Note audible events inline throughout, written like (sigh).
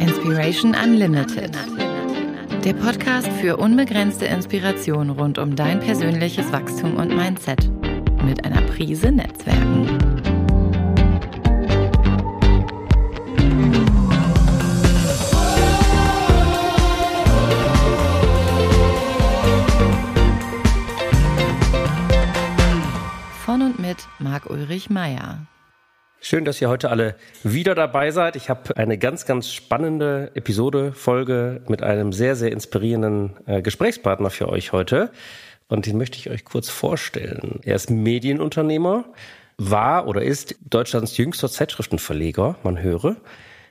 Inspiration Unlimited. Der Podcast für unbegrenzte Inspiration rund um dein persönliches Wachstum und Mindset. Mit einer Prise Netzwerken. Von und mit Marc-Ulrich Meyer. Schön, dass ihr heute alle wieder dabei seid. Ich habe eine ganz, ganz spannende Episode, Folge mit einem sehr, sehr inspirierenden äh, Gesprächspartner für euch heute. Und den möchte ich euch kurz vorstellen. Er ist Medienunternehmer, war oder ist Deutschlands jüngster Zeitschriftenverleger, man höre.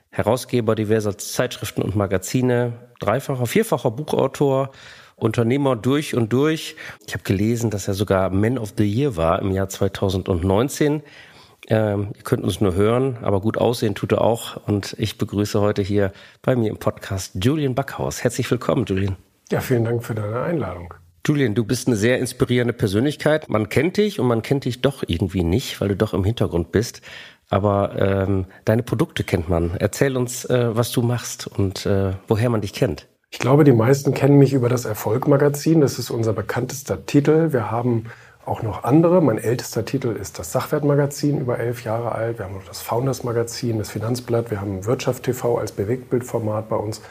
Herausgeber diverser Zeitschriften und Magazine, dreifacher, vierfacher Buchautor, Unternehmer durch und durch. Ich habe gelesen, dass er sogar Man of the Year war im Jahr 2019. Ähm, ihr könnt uns nur hören, aber gut aussehen tut er auch. Und ich begrüße heute hier bei mir im Podcast Julian Backhaus. Herzlich willkommen, Julian. Ja, vielen Dank für deine Einladung. Julian, du bist eine sehr inspirierende Persönlichkeit. Man kennt dich und man kennt dich doch irgendwie nicht, weil du doch im Hintergrund bist. Aber ähm, deine Produkte kennt man. Erzähl uns, äh, was du machst und äh, woher man dich kennt. Ich glaube, die meisten kennen mich über das Erfolg-Magazin. Das ist unser bekanntester Titel. Wir haben auch noch andere. Mein ältester Titel ist das Sachwertmagazin, über elf Jahre alt. Wir haben noch das Founders-Magazin, das Finanzblatt. Wir haben Wirtschaft TV als Bewegtbildformat bei uns.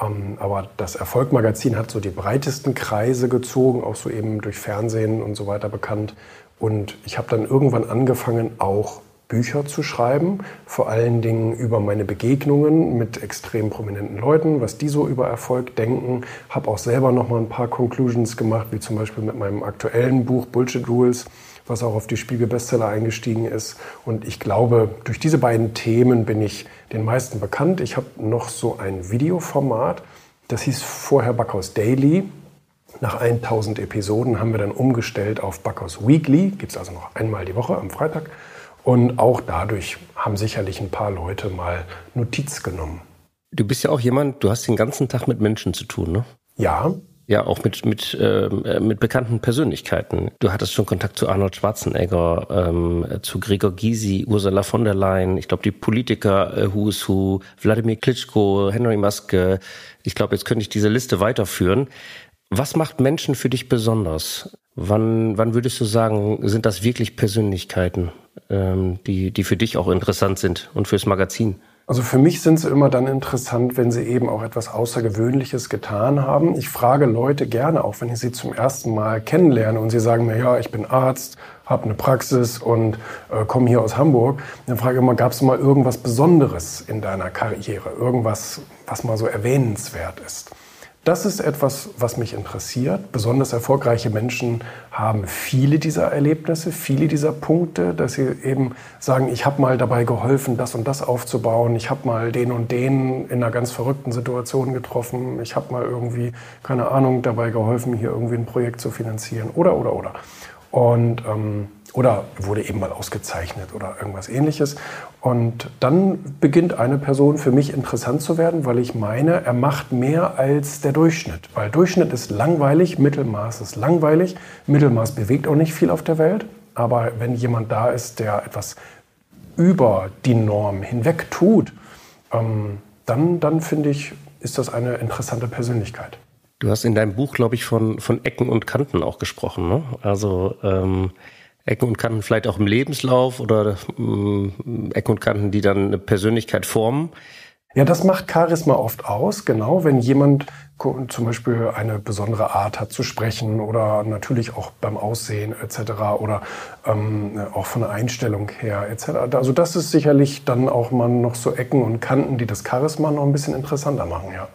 Ähm, aber das Erfolgmagazin hat so die breitesten Kreise gezogen, auch so eben durch Fernsehen und so weiter bekannt. Und ich habe dann irgendwann angefangen, auch Bücher zu schreiben, vor allen Dingen über meine Begegnungen mit extrem prominenten Leuten, was die so über Erfolg denken. Habe auch selber noch mal ein paar Conclusions gemacht, wie zum Beispiel mit meinem aktuellen Buch Bullshit Rules, was auch auf die Spiegel Bestseller eingestiegen ist. Und ich glaube, durch diese beiden Themen bin ich den meisten bekannt. Ich habe noch so ein Videoformat, das hieß vorher Backhaus Daily. Nach 1000 Episoden haben wir dann umgestellt auf Backhaus Weekly. Gibt es also noch einmal die Woche am Freitag. Und auch dadurch haben sicherlich ein paar Leute mal Notiz genommen. Du bist ja auch jemand, du hast den ganzen Tag mit Menschen zu tun, ne? Ja. Ja, auch mit, mit, äh, mit bekannten Persönlichkeiten. Du hattest schon Kontakt zu Arnold Schwarzenegger, ähm, zu Gregor Gysi, Ursula von der Leyen, ich glaube die Politiker äh, Who is Who, Wladimir Klitschko, Henry Maske. Ich glaube, jetzt könnte ich diese Liste weiterführen. Was macht Menschen für dich besonders? Wann, wann würdest du sagen, sind das wirklich Persönlichkeiten, ähm, die, die für dich auch interessant sind und fürs Magazin? Also für mich sind sie immer dann interessant, wenn sie eben auch etwas Außergewöhnliches getan haben. Ich frage Leute gerne, auch wenn ich sie zum ersten Mal kennenlerne und sie sagen mir, ja, ich bin Arzt, habe eine Praxis und äh, komme hier aus Hamburg. Dann frage ich immer, gab es mal irgendwas Besonderes in deiner Karriere? Irgendwas, was mal so erwähnenswert ist? Das ist etwas, was mich interessiert. Besonders erfolgreiche Menschen haben viele dieser Erlebnisse, viele dieser Punkte, dass sie eben sagen, ich habe mal dabei geholfen, das und das aufzubauen, ich habe mal den und den in einer ganz verrückten Situation getroffen, ich habe mal irgendwie, keine Ahnung, dabei geholfen, hier irgendwie ein Projekt zu finanzieren oder, oder, oder. Und ähm, oder wurde eben mal ausgezeichnet oder irgendwas ähnliches. Und dann beginnt eine Person für mich interessant zu werden, weil ich meine, er macht mehr als der Durchschnitt. Weil Durchschnitt ist langweilig, Mittelmaß ist langweilig, Mittelmaß bewegt auch nicht viel auf der Welt. Aber wenn jemand da ist, der etwas über die Norm hinweg tut, ähm, dann, dann finde ich, ist das eine interessante Persönlichkeit. Du hast in deinem Buch, glaube ich, von, von Ecken und Kanten auch gesprochen. Ne? Also ähm Ecken und Kanten vielleicht auch im Lebenslauf oder äh, Ecken und Kanten, die dann eine Persönlichkeit formen. Ja, das macht Charisma oft aus, genau, wenn jemand zum Beispiel eine besondere Art hat zu sprechen oder natürlich auch beim Aussehen etc. oder ähm, auch von der Einstellung her etc. Also das ist sicherlich dann auch mal noch so Ecken und Kanten, die das Charisma noch ein bisschen interessanter machen, ja.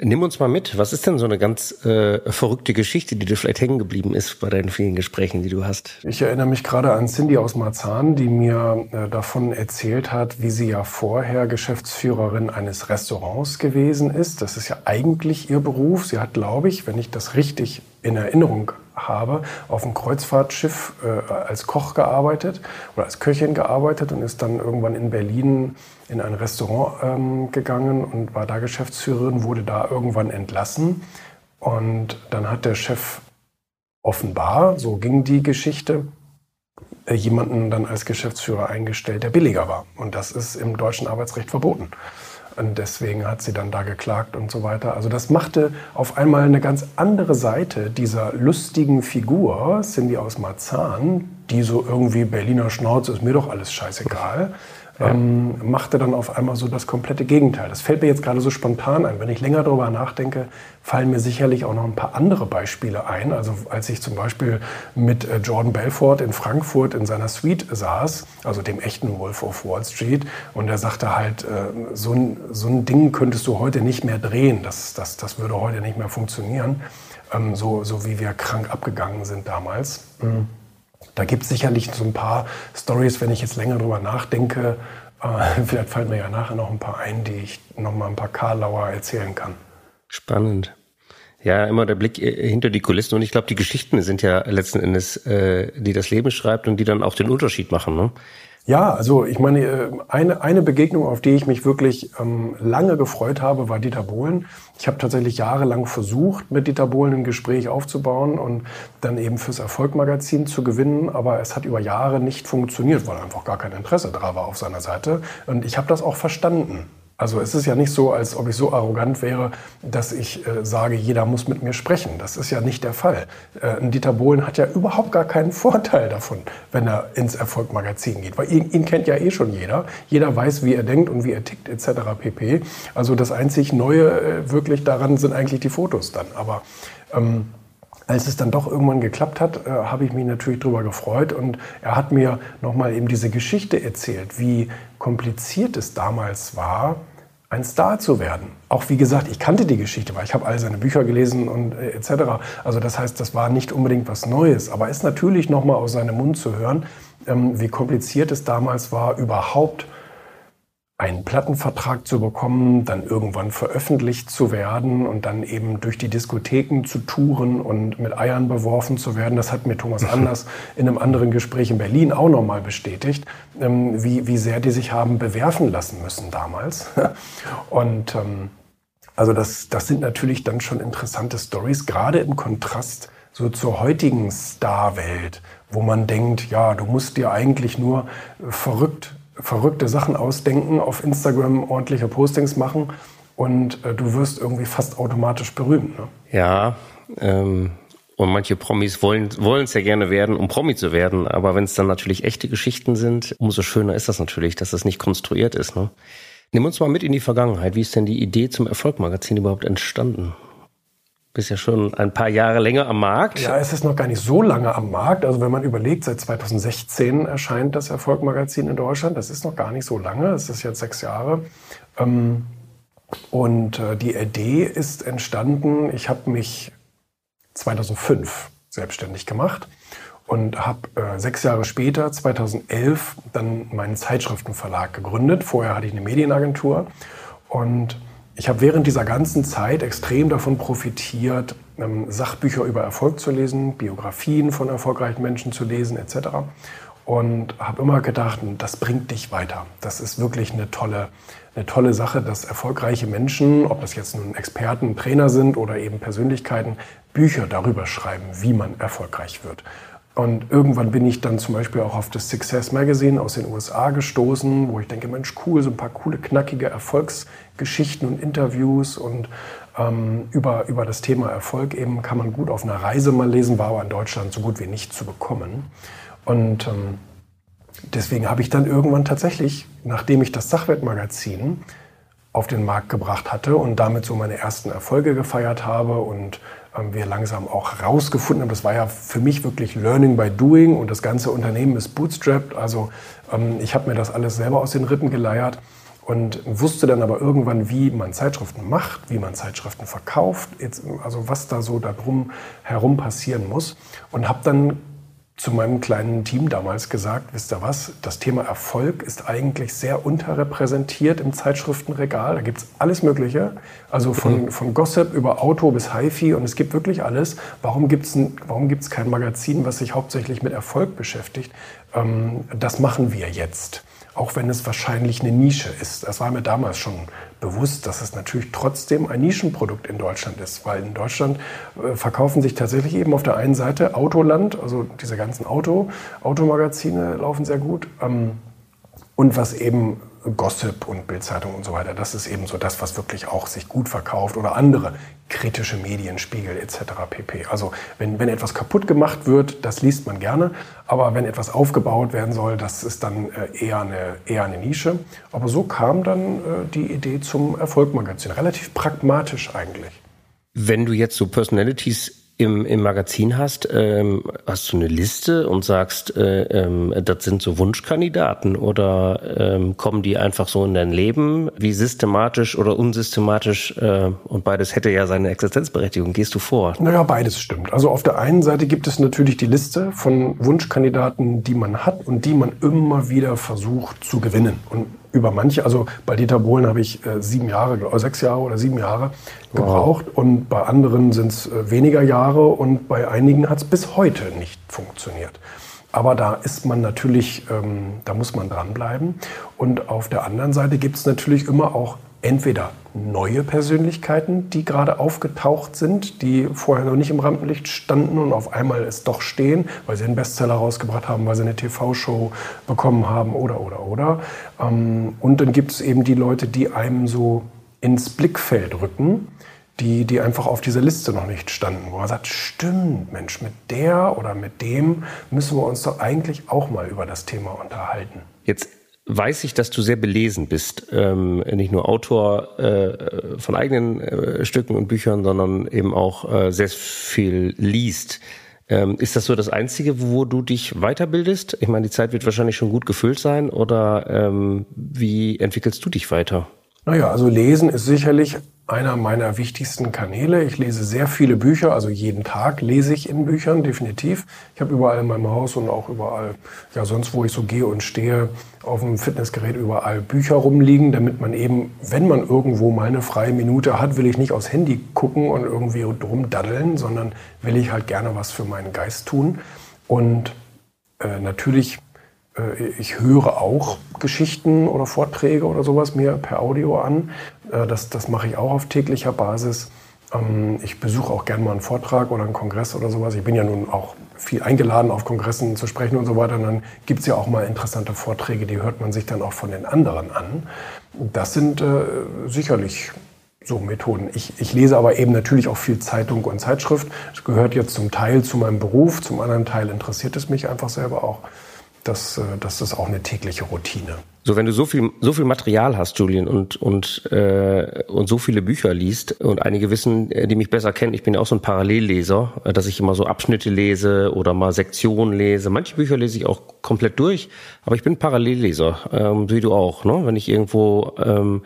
Nimm uns mal mit. Was ist denn so eine ganz äh, verrückte Geschichte, die dir vielleicht hängen geblieben ist bei deinen vielen Gesprächen, die du hast? Ich erinnere mich gerade an Cindy aus Marzahn, die mir äh, davon erzählt hat, wie sie ja vorher Geschäftsführerin eines Restaurants gewesen ist. Das ist ja eigentlich ihr Beruf. Sie hat, glaube ich, wenn ich das richtig in Erinnerung habe, auf einem Kreuzfahrtschiff äh, als Koch gearbeitet oder als Köchin gearbeitet und ist dann irgendwann in Berlin in ein Restaurant ähm, gegangen und war da Geschäftsführerin, wurde da irgendwann entlassen. Und dann hat der Chef offenbar, so ging die Geschichte, äh, jemanden dann als Geschäftsführer eingestellt, der billiger war. Und das ist im deutschen Arbeitsrecht verboten. Und deswegen hat sie dann da geklagt und so weiter. Also das machte auf einmal eine ganz andere Seite dieser lustigen Figur, Cindy aus Marzahn, die so irgendwie Berliner Schnauze, ist mir doch alles scheißegal ähm, machte dann auf einmal so das komplette Gegenteil. Das fällt mir jetzt gerade so spontan ein. Wenn ich länger darüber nachdenke, fallen mir sicherlich auch noch ein paar andere Beispiele ein. Also als ich zum Beispiel mit äh, Jordan Belfort in Frankfurt in seiner Suite saß, also dem echten Wolf of Wall Street, und er sagte halt, äh, so, ein, so ein Ding könntest du heute nicht mehr drehen. Das, das, das würde heute nicht mehr funktionieren. Ähm, so, so wie wir krank abgegangen sind damals. Mhm. Da gibt es sicherlich so ein paar Stories, wenn ich jetzt länger drüber nachdenke. Äh, (laughs) vielleicht fallen mir ja nachher noch ein paar ein, die ich noch mal ein paar Karlauer erzählen kann. Spannend. Ja, immer der Blick äh, hinter die Kulissen. Und ich glaube, die Geschichten sind ja letzten Endes, äh, die das Leben schreibt und die dann auch den Unterschied machen. Ne? Ja, also ich meine, äh, eine, eine Begegnung, auf die ich mich wirklich ähm, lange gefreut habe, war Dieter Bohlen. Ich habe tatsächlich jahrelang versucht, mit Dieter Bohlen ein Gespräch aufzubauen und dann eben fürs Erfolgmagazin zu gewinnen, aber es hat über Jahre nicht funktioniert, weil einfach gar kein Interesse da war auf seiner Seite. Und ich habe das auch verstanden. Also es ist ja nicht so, als ob ich so arrogant wäre, dass ich äh, sage, jeder muss mit mir sprechen. Das ist ja nicht der Fall. Äh, Dieter Bohlen hat ja überhaupt gar keinen (laughs) Vorteil davon, wenn er ins Erfolgmagazin geht, weil ihn, ihn, kennt ja eh schon jeder. Jeder weiß, wie er denkt und wie er tickt etc. pp. Also das einzig Neue äh, wirklich daran sind eigentlich die Fotos dann. Aber ähm, als es dann doch irgendwann geklappt hat, äh, habe ich mich natürlich darüber gefreut und er hat mir nochmal eben diese Geschichte erzählt, wie kompliziert es damals war, ein Star zu werden. Auch wie gesagt, ich kannte die Geschichte, weil ich habe all seine Bücher gelesen und äh, etc. Also das heißt, das war nicht unbedingt was Neues, aber ist natürlich nochmal aus seinem Mund zu hören, ähm, wie kompliziert es damals war, überhaupt einen Plattenvertrag zu bekommen, dann irgendwann veröffentlicht zu werden und dann eben durch die Diskotheken zu touren und mit Eiern beworfen zu werden. Das hat mir Thomas (laughs) Anders in einem anderen Gespräch in Berlin auch nochmal bestätigt, ähm, wie, wie sehr die sich haben bewerfen lassen müssen damals. (laughs) Und ähm, also das, das sind natürlich dann schon interessante Stories, gerade im Kontrast so zur heutigen Starwelt, wo man denkt, ja, du musst dir eigentlich nur verrückt verrückte Sachen ausdenken, auf Instagram ordentliche Postings machen und äh, du wirst irgendwie fast automatisch berühmt. Ne? Ja, ähm, und manche Promis wollen es ja gerne werden, um Promi zu werden, aber wenn es dann natürlich echte Geschichten sind, umso schöner ist das natürlich, dass das nicht konstruiert ist. Ne? Nimm uns mal mit in die Vergangenheit. Wie ist denn die Idee zum Erfolgmagazin überhaupt entstanden? Bist ja schon ein paar Jahre länger am Markt. Ja, es ist noch gar nicht so lange am Markt. Also wenn man überlegt, seit 2016 erscheint das Erfolgmagazin in Deutschland. Das ist noch gar nicht so lange. Es ist jetzt sechs Jahre. Ähm, und äh, die Idee ist entstanden. Ich habe mich 2005 selbstständig gemacht und habe äh, sechs Jahre später, 2011, dann meinen Zeitschriftenverlag gegründet. Vorher hatte ich eine Medienagentur und ich habe während dieser ganzen Zeit extrem davon profitiert, ähm, Sachbücher über Erfolg zu lesen, Biografien von erfolgreichen Menschen zu lesen etc. Und habe immer gedacht, das bringt dich weiter. Das ist wirklich eine tolle, eine tolle Sache, dass erfolgreiche Menschen, ob das jetzt nun Experten, Trainer sind oder eben Persönlichkeiten, Bücher darüber schreiben, wie man erfolgreich wird. Und irgendwann bin ich dann zum Beispiel auch auf das Success Magazine aus den USA gestoßen, wo ich denke, Mensch, cool, so ein paar coole, knackige Erfolgsgeschichten und Interviews und ähm, über, über das Thema Erfolg eben kann man gut auf einer Reise mal lesen, war aber in Deutschland so gut wie nicht zu bekommen. Und ähm, deswegen habe ich dann irgendwann tatsächlich, nachdem ich das Sachwertmagazin auf den Markt gebracht hatte und damit so meine ersten Erfolge gefeiert habe und ähm, wir langsam auch rausgefunden haben, das war ja für mich wirklich Learning by Doing und das ganze Unternehmen ist bootstrapped. Also ähm, ich habe mir das alles selber aus den Rippen geleiert und wusste dann aber irgendwann, wie man Zeitschriften macht, wie man Zeitschriften verkauft, also was da so darum herum passieren muss und habe dann zu meinem kleinen Team damals gesagt, wisst ihr was, das Thema Erfolg ist eigentlich sehr unterrepräsentiert im Zeitschriftenregal. Da gibt es alles Mögliche, also von, mhm. von Gossip über Auto bis HiFi und es gibt wirklich alles. Warum gibt es warum gibt's kein Magazin, was sich hauptsächlich mit Erfolg beschäftigt? Ähm, das machen wir jetzt auch wenn es wahrscheinlich eine Nische ist. Das war mir damals schon bewusst, dass es natürlich trotzdem ein Nischenprodukt in Deutschland ist, weil in Deutschland äh, verkaufen sich tatsächlich eben auf der einen Seite Autoland, also diese ganzen Auto, Automagazine laufen sehr gut. Ähm, und was eben Gossip und Bildzeitung und so weiter. Das ist eben so das, was wirklich auch sich gut verkauft oder andere kritische Medien, Spiegel etc. pp. Also wenn, wenn etwas kaputt gemacht wird, das liest man gerne, aber wenn etwas aufgebaut werden soll, das ist dann äh, eher, eine, eher eine Nische. Aber so kam dann äh, die Idee zum Erfolgmagazin. Relativ pragmatisch eigentlich. Wenn du jetzt so Personalities im, im Magazin hast, ähm, hast du eine Liste und sagst, äh, ähm, das sind so Wunschkandidaten oder ähm, kommen die einfach so in dein Leben? Wie systematisch oder unsystematisch äh, und beides hätte ja seine Existenzberechtigung. Gehst du vor? Naja, beides stimmt. Also auf der einen Seite gibt es natürlich die Liste von Wunschkandidaten, die man hat und die man immer wieder versucht zu gewinnen. Und über manche, also bei Dieter Bohlen habe ich äh, sieben Jahre, oder sechs Jahre oder sieben Jahre gebraucht wow. und bei anderen sind es äh, weniger Jahre und bei einigen hat es bis heute nicht funktioniert. Aber da ist man natürlich, ähm, da muss man dranbleiben. Und auf der anderen Seite gibt es natürlich immer auch entweder neue Persönlichkeiten, die gerade aufgetaucht sind, die vorher noch nicht im Rampenlicht standen und auf einmal es doch stehen, weil sie einen Bestseller rausgebracht haben, weil sie eine TV-Show bekommen haben oder oder oder. Ähm, und dann gibt es eben die Leute, die einem so ins Blickfeld rücken, die, die einfach auf dieser Liste noch nicht standen, wo man sagt, stimmt, Mensch, mit der oder mit dem müssen wir uns doch eigentlich auch mal über das Thema unterhalten. Jetzt weiß ich, dass du sehr belesen bist. Ähm, nicht nur Autor äh, von eigenen äh, Stücken und Büchern, sondern eben auch äh, sehr viel liest. Ähm, ist das so das Einzige, wo du dich weiterbildest? Ich meine, die Zeit wird wahrscheinlich schon gut gefüllt sein oder ähm, wie entwickelst du dich weiter? Naja, also Lesen ist sicherlich einer meiner wichtigsten Kanäle. Ich lese sehr viele Bücher, also jeden Tag lese ich in Büchern, definitiv. Ich habe überall in meinem Haus und auch überall, ja sonst wo ich so gehe und stehe, auf dem Fitnessgerät überall Bücher rumliegen, damit man eben, wenn man irgendwo mal eine freie Minute hat, will ich nicht aufs Handy gucken und irgendwie rumdaddeln, sondern will ich halt gerne was für meinen Geist tun. Und äh, natürlich ich höre auch Geschichten oder Vorträge oder sowas mir per Audio an. Äh, das, das mache ich auch auf täglicher Basis. Ähm, ich besuche auch gerne mal einen Vortrag oder einen Kongress oder sowas. Ich bin ja nun auch viel eingeladen, auf Kongressen zu sprechen und so weiter. Und dann gibt es ja auch mal interessante Vorträge, die hört man sich dann auch von den anderen an. Das sind äh, sicherlich so Methoden. Ich, ich lese aber eben natürlich auch viel Zeitung und Zeitschrift. Das gehört jetzt zum Teil zu meinem Beruf, zum anderen Teil interessiert es mich einfach selber auch das, äh, das ist auch eine tägliche Routine. So, wenn du so viel, so viel Material hast, Julian, und, und, äh, und so viele Bücher liest, und einige wissen, äh, die mich besser kennen, ich bin ja auch so ein Parallelleser, äh, dass ich immer so Abschnitte lese oder mal Sektionen lese. Manche Bücher lese ich auch komplett durch, aber ich bin Parallelleser, ähm, wie du auch, ne? Wenn ich irgendwo ähm,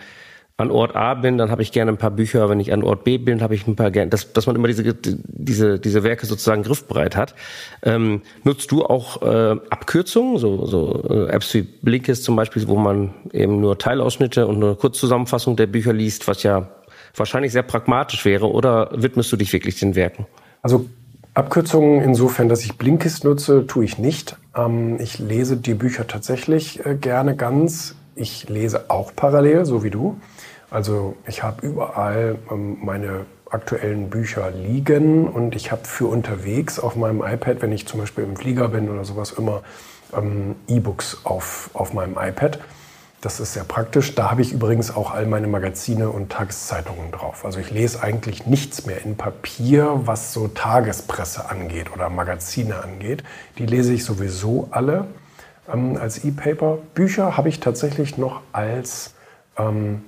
an Ort A bin, dann habe ich gerne ein paar Bücher. Wenn ich an Ort B bin, habe ich ein paar gerne, dass, dass man immer diese, diese, diese Werke sozusagen griffbereit hat. Ähm, nutzt du auch äh, Abkürzungen, so, so äh, Apps wie Blinkist zum Beispiel, wo man eben nur Teilausschnitte und eine Kurzzusammenfassung der Bücher liest, was ja wahrscheinlich sehr pragmatisch wäre, oder widmest du dich wirklich den Werken? Also Abkürzungen insofern, dass ich Blinkist nutze, tue ich nicht. Ähm, ich lese die Bücher tatsächlich äh, gerne ganz. Ich lese auch parallel, so wie du. Also ich habe überall ähm, meine aktuellen Bücher liegen und ich habe für unterwegs auf meinem iPad, wenn ich zum Beispiel im Flieger bin oder sowas, immer ähm, E-Books auf, auf meinem iPad. Das ist sehr praktisch. Da habe ich übrigens auch all meine Magazine und Tageszeitungen drauf. Also ich lese eigentlich nichts mehr in Papier, was so Tagespresse angeht oder Magazine angeht. Die lese ich sowieso alle ähm, als E-Paper. Bücher habe ich tatsächlich noch als ähm,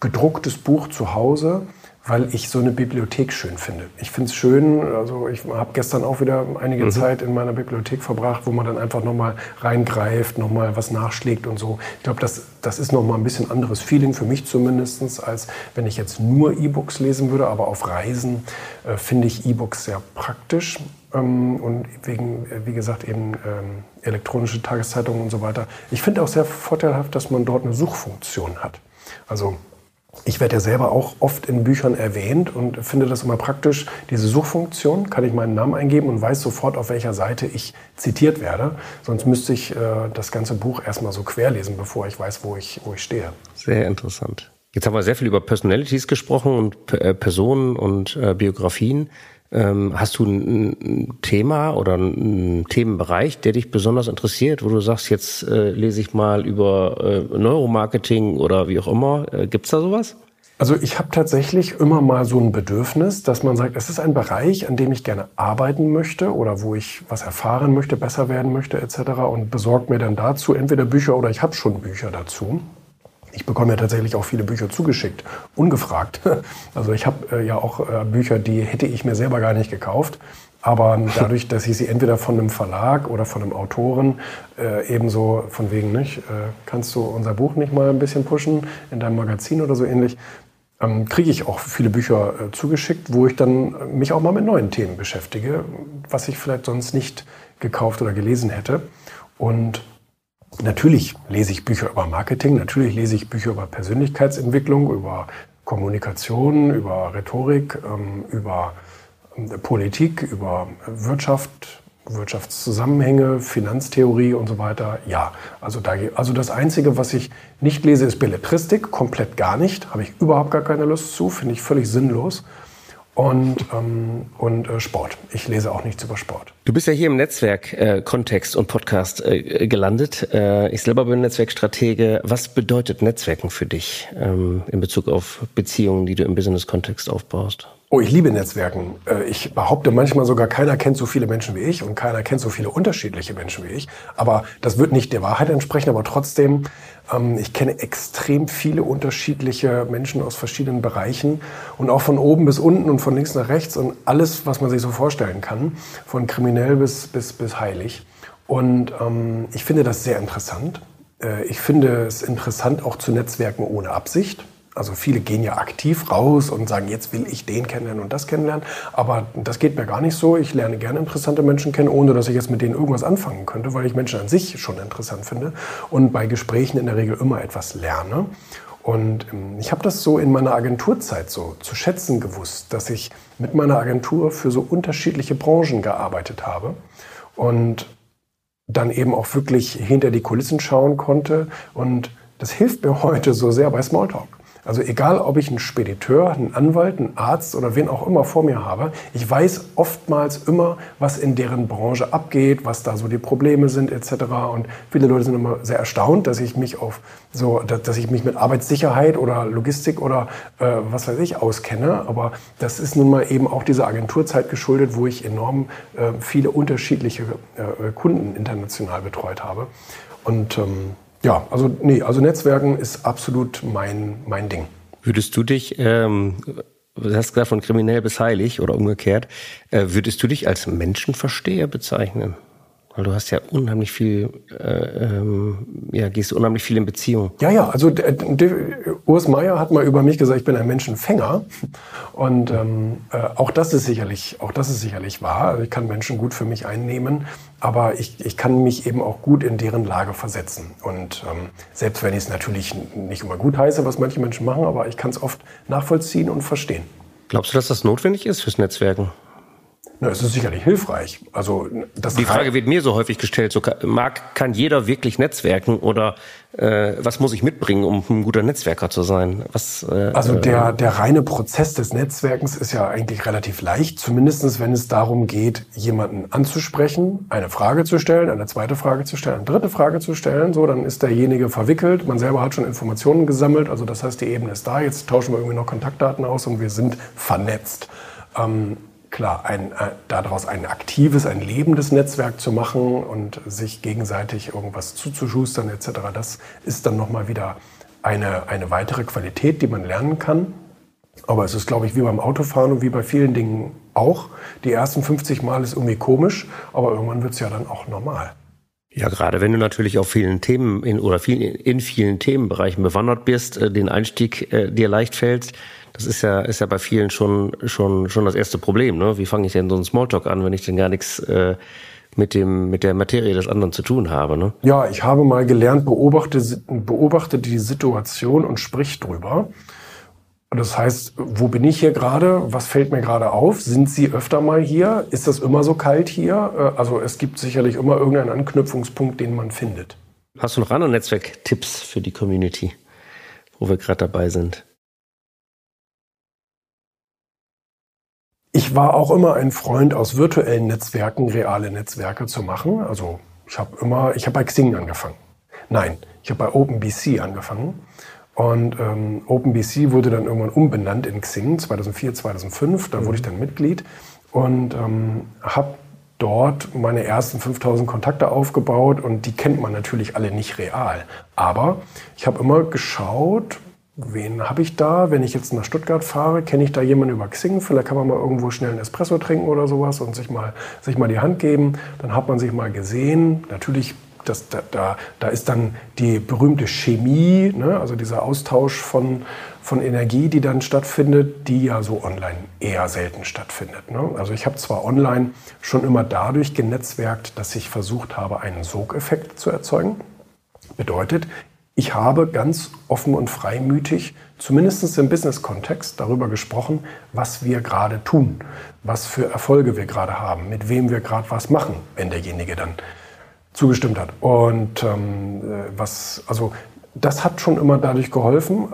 gedrucktes Buch zu Hause, weil ich so eine Bibliothek schön finde. Ich finde es schön, also ich habe gestern auch wieder einige mhm. Zeit in meiner Bibliothek verbracht, wo man dann einfach nochmal reingreift, nochmal was nachschlägt und so. Ich glaube, das, das ist nochmal ein bisschen anderes Feeling für mich zumindest, als wenn ich jetzt nur E-Books lesen würde. Aber auf Reisen äh, finde ich E-Books sehr praktisch. Ähm, und wegen, äh, wie gesagt, eben ähm, elektronische Tageszeitungen und so weiter. Ich finde auch sehr vorteilhaft, dass man dort eine Suchfunktion hat. Also ich werde ja selber auch oft in Büchern erwähnt und finde das immer praktisch. Diese Suchfunktion kann ich meinen Namen eingeben und weiß sofort, auf welcher Seite ich zitiert werde. Sonst müsste ich äh, das ganze Buch erstmal so querlesen, bevor ich weiß, wo ich, wo ich stehe. Sehr interessant. Jetzt haben wir sehr viel über Personalities gesprochen und äh, Personen und äh, Biografien. Ähm, hast du ein, Thema oder einen Themenbereich, der dich besonders interessiert, wo du sagst, jetzt äh, lese ich mal über äh, Neuromarketing oder wie auch immer? Äh, Gibt da sowas? Also ich habe tatsächlich immer mal so ein Bedürfnis, dass man sagt, es ist ein Bereich, an dem ich gerne arbeiten möchte oder wo ich was erfahren möchte, besser werden möchte etc. und besorgt mir dann dazu entweder Bücher oder ich habe schon Bücher dazu. Ich bekomme ja tatsächlich auch viele Bücher zugeschickt, ungefragt. (laughs) Also ich habe äh, ja auch äh, Bücher, die hätte ich mir selber gar nicht gekauft. Aber (laughs) dadurch, dass ich sie entweder von einem Verlag oder von einem Autoren äh, ebenso von wegen nicht, äh, kannst du unser Buch nicht mal ein bisschen pushen in deinem Magazin oder so ähnlich, ähm, kriege ich auch viele Bücher äh, zugeschickt, wo ich dann äh, mich auch mal mit neuen Themen beschäftige, was ich vielleicht sonst nicht gekauft oder gelesen hätte. Und natürlich lese ich Bücher über Marketing, natürlich lese ich Bücher über Persönlichkeitsentwicklung, über Kommunikation, über Rhetorik, ähm, über ähm, Politik, über Wirtschaft, Wirtschaftszusammenhänge, Finanztheorie und so weiter. Ja, also, da, also das Einzige, was ich nicht lese, ist Belletristik, komplett gar nicht. Habe ich überhaupt gar keine Lust zu, finde ich völlig sinnlos. Und, ähm, und äh, Sport. Ich lese auch nichts über Sport. Du bist ja hier im Netzwerk-Kontext äh, und Podcast äh, gelandet. Äh, ich selber bin Netzwerkstratege. Was bedeutet Netzwerken für dich ähm, in Bezug auf Beziehungen, die du im Business-Kontext aufbaust? Oh, ich liebe Netzwerken. Äh, ich behaupte manchmal sogar, keiner kennt so viele Menschen wie ich und keiner kennt so viele unterschiedliche Menschen wie ich. Aber das wird nicht der Wahrheit entsprechen, aber trotzdem, ich kenne extrem viele unterschiedliche Menschen aus verschiedenen Bereichen und auch von oben bis unten und von links nach rechts und alles, was man sich so vorstellen kann, von kriminell bis, bis, bis heilig. Und ähm, ich finde das sehr interessant. Äh, ich finde es interessant, auch zu Netzwerken ohne Absicht. Also viele gehen ja aktiv raus und sagen, jetzt will ich den kennenlernen und das kennenlernen. Aber das geht mir gar nicht so. Ich lerne gerne interessante Menschen kennen, ohne dass ich jetzt mit denen irgendwas anfangen könnte, weil ich Menschen an sich schon interessant finde und bei Gesprächen in der Regel immer etwas lerne. Und ähm, ich habe das so in meiner Agenturzeit so zu schätzen gewusst, dass ich mit meiner Agentur für so unterschiedliche Branchen gearbeitet habe und dann eben auch wirklich hinter die Kulissen schauen konnte. Und das hilft mir (laughs) heute so sehr bei Smalltalk. Also egal, ob ich einen Spediteur, einen Anwalt, einen Arzt oder wen auch immer vor mir habe, ich weiß oftmals immer, was in deren Branche abgeht, was da so die Probleme sind etc. Und viele Leute sind immer sehr erstaunt, dass ich mich auf so, dass ich mich mit Arbeitssicherheit oder Logistik oder äh, was weiß ich auskenne. Aber das ist nun mal eben auch dieser Agenturzeit geschuldet, wo ich enorm äh, viele unterschiedliche äh, Kunden international betreut habe. Und ähm, ja, also nee, also Netzwerken ist absolut mein, mein Ding. Würdest du dich, ähm, du hast gesagt von kriminell bis heilig oder umgekehrt, äh, würdest du dich als Menschenversteher bezeichnen? Weil du hast ja unheimlich viel, äh, ähm, ja, gehst unheimlich viel in Beziehung. Ja, ja, also der, der, Urs Meier hat mal über mich gesagt, ich bin ein Menschenfänger. Und ähm, äh, auch das ist sicherlich, auch das ist sicherlich wahr. Also ich kann Menschen gut für mich einnehmen, aber ich, ich kann mich eben auch gut in deren Lage versetzen. Und ähm, selbst wenn ich es natürlich nicht immer gut heiße, was manche Menschen machen, aber ich kann es oft nachvollziehen und verstehen. Glaubst du, dass das notwendig ist fürs Netzwerken? Na, es ist sicherlich hilfreich. Also das die Frage wird mir so häufig gestellt: so, Mag kann jeder wirklich netzwerken oder äh, was muss ich mitbringen, um ein guter Netzwerker zu sein? Was, äh, also der der reine Prozess des Netzwerkens ist ja eigentlich relativ leicht, zumindestens wenn es darum geht, jemanden anzusprechen, eine Frage zu stellen, eine zweite Frage zu stellen, eine dritte Frage zu stellen. So, dann ist derjenige verwickelt. Man selber hat schon Informationen gesammelt. Also das heißt, die Ebene ist da. Jetzt tauschen wir irgendwie noch Kontaktdaten aus und wir sind vernetzt. Ähm, klar, ein, äh, daraus ein aktives, ein lebendes Netzwerk zu machen und sich gegenseitig irgendwas zuzuschustern etc., das ist dann nochmal wieder eine, eine weitere Qualität, die man lernen kann. Aber es ist, glaube ich, wie beim Autofahren und wie bei vielen Dingen auch. Die ersten 50 Mal ist irgendwie komisch, aber irgendwann wird es ja dann auch normal. Ja, gerade wenn du natürlich auf vielen Themen in, oder vielen, in vielen Themenbereichen bewandert bist, äh, den Einstieg äh, dir leicht fällt, das ist ja, ist ja bei vielen schon, schon, schon das erste Problem. Ne? Wie fange ich denn so einen Smalltalk an, wenn ich denn gar nichts äh, mit, dem, mit der Materie des anderen zu tun habe? Ne? Ja, ich habe mal gelernt, beobachte, beobachte die Situation und sprich drüber. Das heißt, wo bin ich hier gerade? Was fällt mir gerade auf? Sind Sie öfter mal hier? Ist das immer so kalt hier? Äh, also es gibt sicherlich immer irgendeinen Anknüpfungspunkt, den man findet. Hast du noch andere Netzwerktipps für die Community, wo wir gerade dabei sind? Ich war auch immer ein Freund aus virtuellen Netzwerken, reale Netzwerke zu machen. Also ich habe immer, ich habe bei Xing angefangen. Nein, ich habe bei OpenBC angefangen. Und ähm, OpenBC wurde dann irgendwann umbenannt in Xing 2004, 2005. Da mhm. wurde ich dann Mitglied und ähm, habe dort meine ersten 5000 Kontakte aufgebaut und die kennt man natürlich alle nicht real. Aber ich habe immer geschaut, wen habe ich da? Wenn ich jetzt nach Stuttgart fahre, kenne ich da jemanden über Xing? Vielleicht kann man mal irgendwo schnell einen Espresso trinken oder sowas und sich mal, sich mal die Hand geben. Dann hat man sich mal gesehen. Natürlich, das, da, da, da ist dann die berühmte Chemie, ne? also dieser Austausch von, von Energie, die dann stattfindet, die ja so online eher selten stattfindet. Ne? Also ich habe zwar online schon immer dadurch genetzwerkt, dass ich versucht habe, einen Sogeffekt zu erzeugen. Bedeutet, ich habe ganz offen und freimütig, zumindest im Business-Kontext, darüber gesprochen, was wir gerade tun, was für Erfolge wir gerade haben, mit wem wir gerade was machen, wenn derjenige dann zugestimmt hat. Und ähm, was, also das hat schon immer dadurch geholfen.